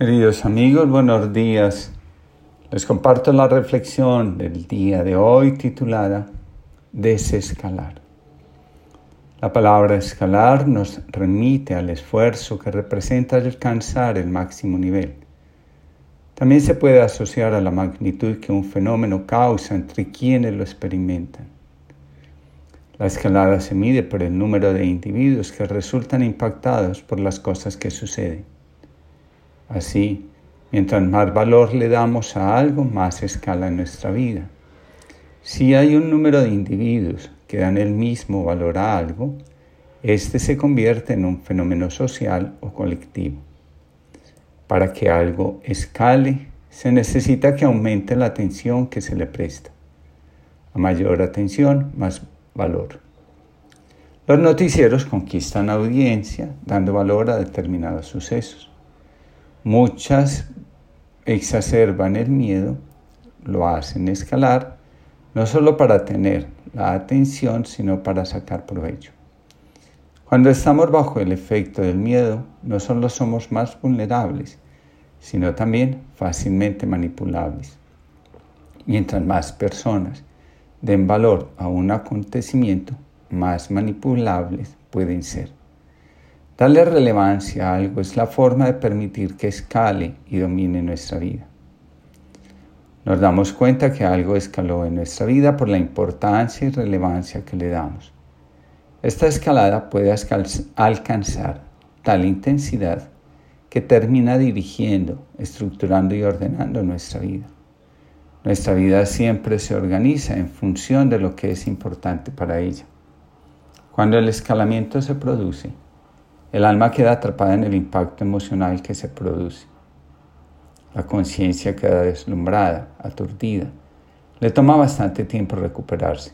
Queridos amigos, buenos días. Les comparto la reflexión del día de hoy titulada Desescalar. La palabra escalar nos remite al esfuerzo que representa alcanzar el máximo nivel. También se puede asociar a la magnitud que un fenómeno causa entre quienes lo experimentan. La escalada se mide por el número de individuos que resultan impactados por las cosas que suceden. Así, mientras más valor le damos a algo, más escala en nuestra vida. Si hay un número de individuos que dan el mismo valor a algo, este se convierte en un fenómeno social o colectivo. Para que algo escale, se necesita que aumente la atención que se le presta. A mayor atención, más valor. Los noticieros conquistan audiencia dando valor a determinados sucesos. Muchas exacerban el miedo, lo hacen escalar, no solo para tener la atención, sino para sacar provecho. Cuando estamos bajo el efecto del miedo, no solo somos más vulnerables, sino también fácilmente manipulables. Mientras más personas den valor a un acontecimiento, más manipulables pueden ser. Darle relevancia a algo es la forma de permitir que escale y domine nuestra vida. Nos damos cuenta que algo escaló en nuestra vida por la importancia y relevancia que le damos. Esta escalada puede alcanzar tal intensidad que termina dirigiendo, estructurando y ordenando nuestra vida. Nuestra vida siempre se organiza en función de lo que es importante para ella. Cuando el escalamiento se produce, el alma queda atrapada en el impacto emocional que se produce. La conciencia queda deslumbrada, aturdida. Le toma bastante tiempo recuperarse.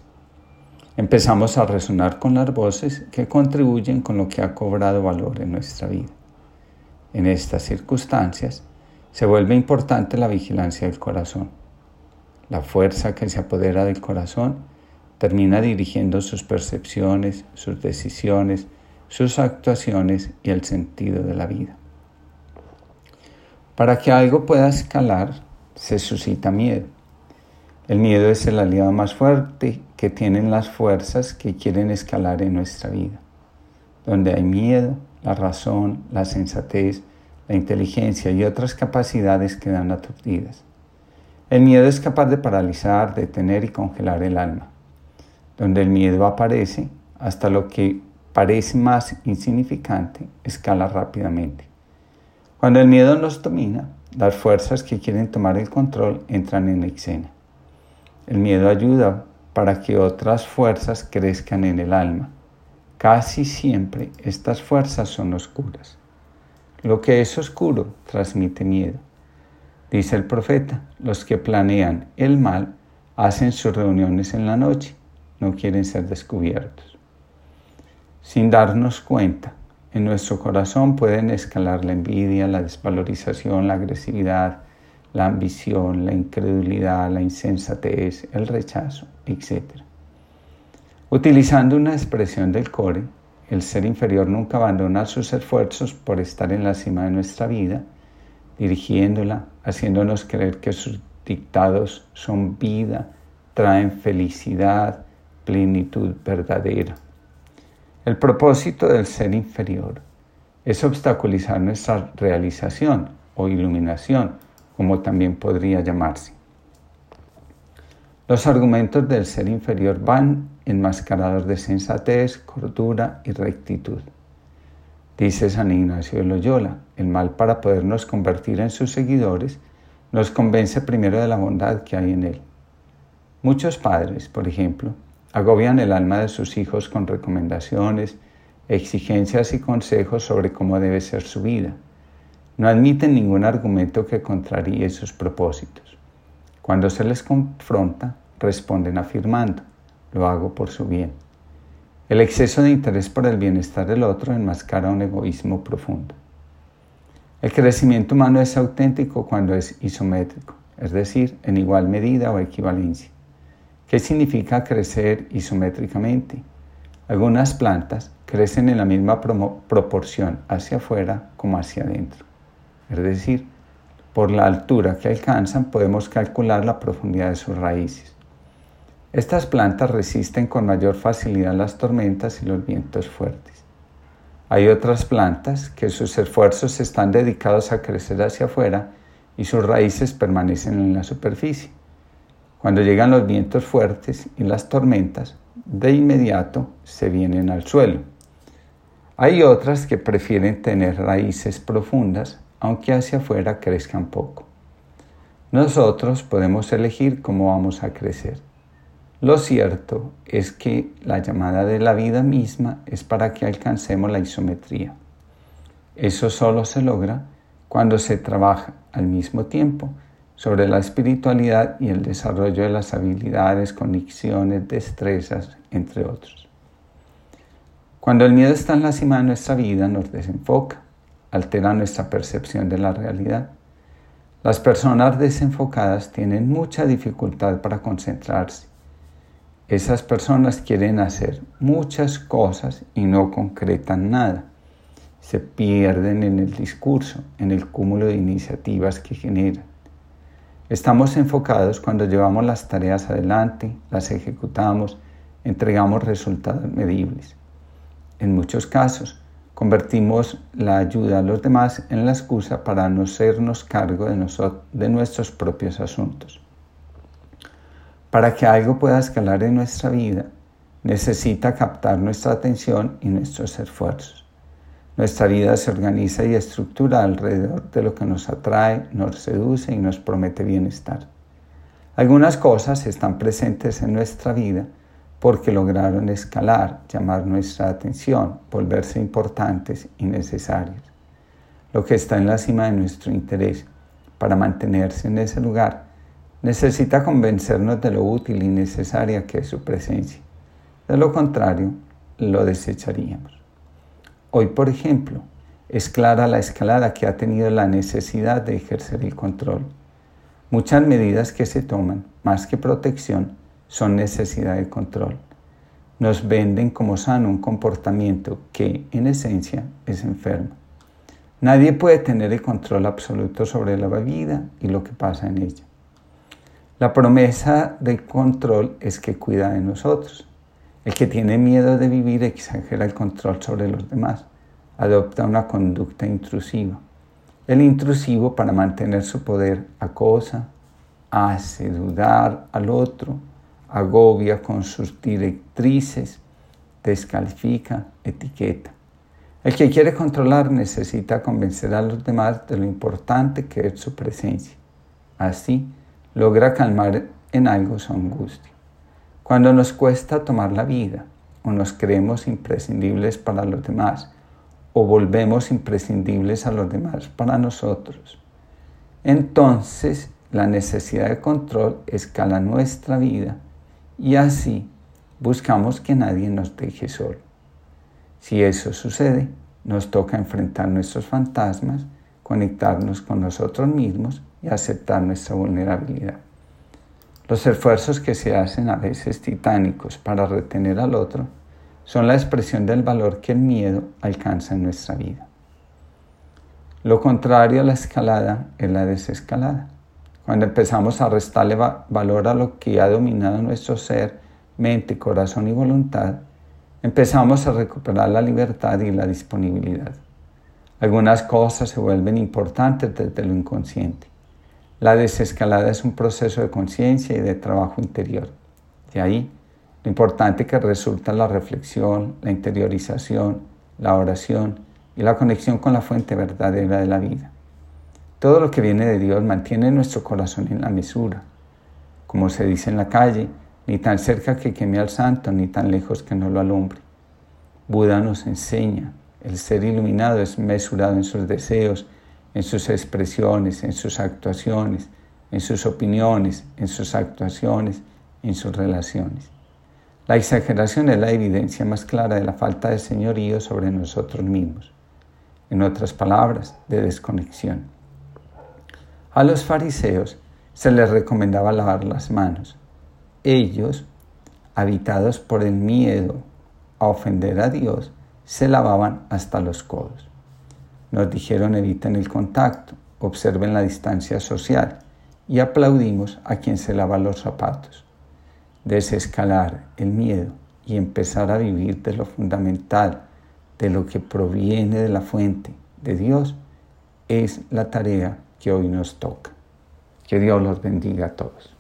Empezamos a resonar con las voces que contribuyen con lo que ha cobrado valor en nuestra vida. En estas circunstancias se vuelve importante la vigilancia del corazón. La fuerza que se apodera del corazón termina dirigiendo sus percepciones, sus decisiones, sus actuaciones y el sentido de la vida. Para que algo pueda escalar, se suscita miedo. El miedo es el aliado más fuerte que tienen las fuerzas que quieren escalar en nuestra vida. Donde hay miedo, la razón, la sensatez, la inteligencia y otras capacidades quedan aturdidas. El miedo es capaz de paralizar, detener y congelar el alma. Donde el miedo aparece, hasta lo que parece más insignificante, escala rápidamente. Cuando el miedo nos domina, las fuerzas que quieren tomar el control entran en escena. El miedo ayuda para que otras fuerzas crezcan en el alma. Casi siempre estas fuerzas son oscuras. Lo que es oscuro transmite miedo. Dice el profeta, los que planean el mal hacen sus reuniones en la noche, no quieren ser descubiertos sin darnos cuenta. En nuestro corazón pueden escalar la envidia, la desvalorización, la agresividad, la ambición, la incredulidad, la insensatez, el rechazo, etc. Utilizando una expresión del core, el ser inferior nunca abandona sus esfuerzos por estar en la cima de nuestra vida, dirigiéndola, haciéndonos creer que sus dictados son vida, traen felicidad, plenitud verdadera. El propósito del ser inferior es obstaculizar nuestra realización o iluminación, como también podría llamarse. Los argumentos del ser inferior van enmascarados de sensatez, cordura y rectitud. Dice San Ignacio de Loyola, el mal para podernos convertir en sus seguidores nos convence primero de la bondad que hay en él. Muchos padres, por ejemplo, agobian el alma de sus hijos con recomendaciones, exigencias y consejos sobre cómo debe ser su vida. No admiten ningún argumento que contraríe sus propósitos. Cuando se les confronta, responden afirmando, lo hago por su bien. El exceso de interés por el bienestar del otro enmascara un egoísmo profundo. El crecimiento humano es auténtico cuando es isométrico, es decir, en igual medida o equivalencia. ¿Qué significa crecer isométricamente? Algunas plantas crecen en la misma proporción hacia afuera como hacia adentro, es decir, Por la altura que alcanzan podemos calcular la profundidad de sus raíces. Estas plantas resisten con mayor facilidad las tormentas y los vientos fuertes. Hay otras plantas que sus esfuerzos están dedicados a crecer hacia afuera y sus raíces permanecen en la superficie. Cuando llegan los vientos fuertes y las tormentas, de inmediato se vienen al suelo. Hay otras que prefieren tener raíces profundas, aunque hacia afuera crezcan poco. Nosotros podemos elegir cómo vamos a crecer. Lo cierto es que la llamada de la vida misma es para que alcancemos la isometría. Eso solo se logra cuando se trabaja al mismo tiempo sobre la espiritualidad y el desarrollo de las habilidades, conexiones, destrezas, entre otros. Cuando el miedo está en la cima de nuestra vida, nos desenfoca, altera nuestra percepción de la realidad. Las personas desenfocadas tienen mucha dificultad para concentrarse esas personas quieren hacer muchas cosas y no concretan nada. Se pierden en el discurso, en el cúmulo de iniciativas que generan. Estamos enfocados cuando llevamos las tareas adelante, las ejecutamos, entregamos resultados medibles. En muchos casos, convertimos la ayuda a los demás en la excusa para no sernos cargo de, de nuestros propios asuntos. Para que algo pueda escalar en nuestra vida, necesita captar nuestra atención y nuestros esfuerzos. Nuestra vida se organiza y estructura alrededor de lo que nos atrae, nos seduce y nos promete bienestar. Algunas cosas están presentes en nuestra vida porque lograron escalar, llamar nuestra atención, volverse importantes y necesarias. Lo que está en la cima de nuestro interés para mantenerse en ese lugar necesita convencernos de lo útil y necesaria que es su presencia. De lo contrario, lo desecharíamos. Hoy, por ejemplo, es clara la escalada que ha tenido la necesidad de ejercer el control. Muchas medidas que se toman, más que protección, son necesidad de control. Nos venden como sano un comportamiento que, en esencia, es enfermo. Nadie puede tener el control absoluto sobre la vida y lo que pasa en ella. La promesa del control es que cuida de nosotros. El que tiene miedo de vivir exagera el control sobre los demás, adopta una conducta intrusiva. El intrusivo para mantener su poder acosa, hace dudar al otro, agobia con sus directrices, descalifica, etiqueta. El que quiere controlar necesita convencer a los demás de lo importante que es su presencia. Así, logra calmar en algo su angustia. Cuando nos cuesta tomar la vida o nos creemos imprescindibles para los demás o volvemos imprescindibles a los demás para nosotros, entonces la necesidad de control escala nuestra vida y así buscamos que nadie nos deje solo. Si eso sucede, nos toca enfrentar nuestros fantasmas, conectarnos con nosotros mismos y aceptar nuestra vulnerabilidad. Los esfuerzos que se hacen a veces titánicos para retener al otro son la expresión del valor que el miedo alcanza en nuestra vida. Lo contrario a la escalada es la desescalada. Cuando empezamos a restarle valor a lo que ha dominado nuestro ser, mente, corazón y voluntad, empezamos a recuperar la libertad y la disponibilidad. Algunas cosas se vuelven importantes desde lo inconsciente la desescalada es un proceso de conciencia y de trabajo interior. De ahí lo importante que resulta la reflexión, la interiorización, la oración y la conexión con la fuente verdadera de la vida. Todo lo que viene de Dios mantiene nuestro corazón en la mesura. Como se dice en la calle, ni tan cerca que queme al santo, ni tan lejos que no lo alumbre. Buda nos enseña, el ser iluminado es mesurado en sus deseos, en sus expresiones, en sus actuaciones, en sus opiniones, en sus actuaciones, en sus relaciones. La exageración es la evidencia más clara de la falta de señorío sobre nosotros mismos. En otras palabras, de desconexión. A los fariseos se les recomendaba lavar las manos. Ellos, habitados por el miedo a ofender a Dios, se lavaban hasta los codos. Nos dijeron eviten el contacto, observen la distancia social y aplaudimos a quien se lava los zapatos. Desescalar el miedo y empezar a vivir de lo fundamental, de lo que proviene de la fuente, de Dios, es la tarea que hoy nos toca. Que Dios los bendiga a todos.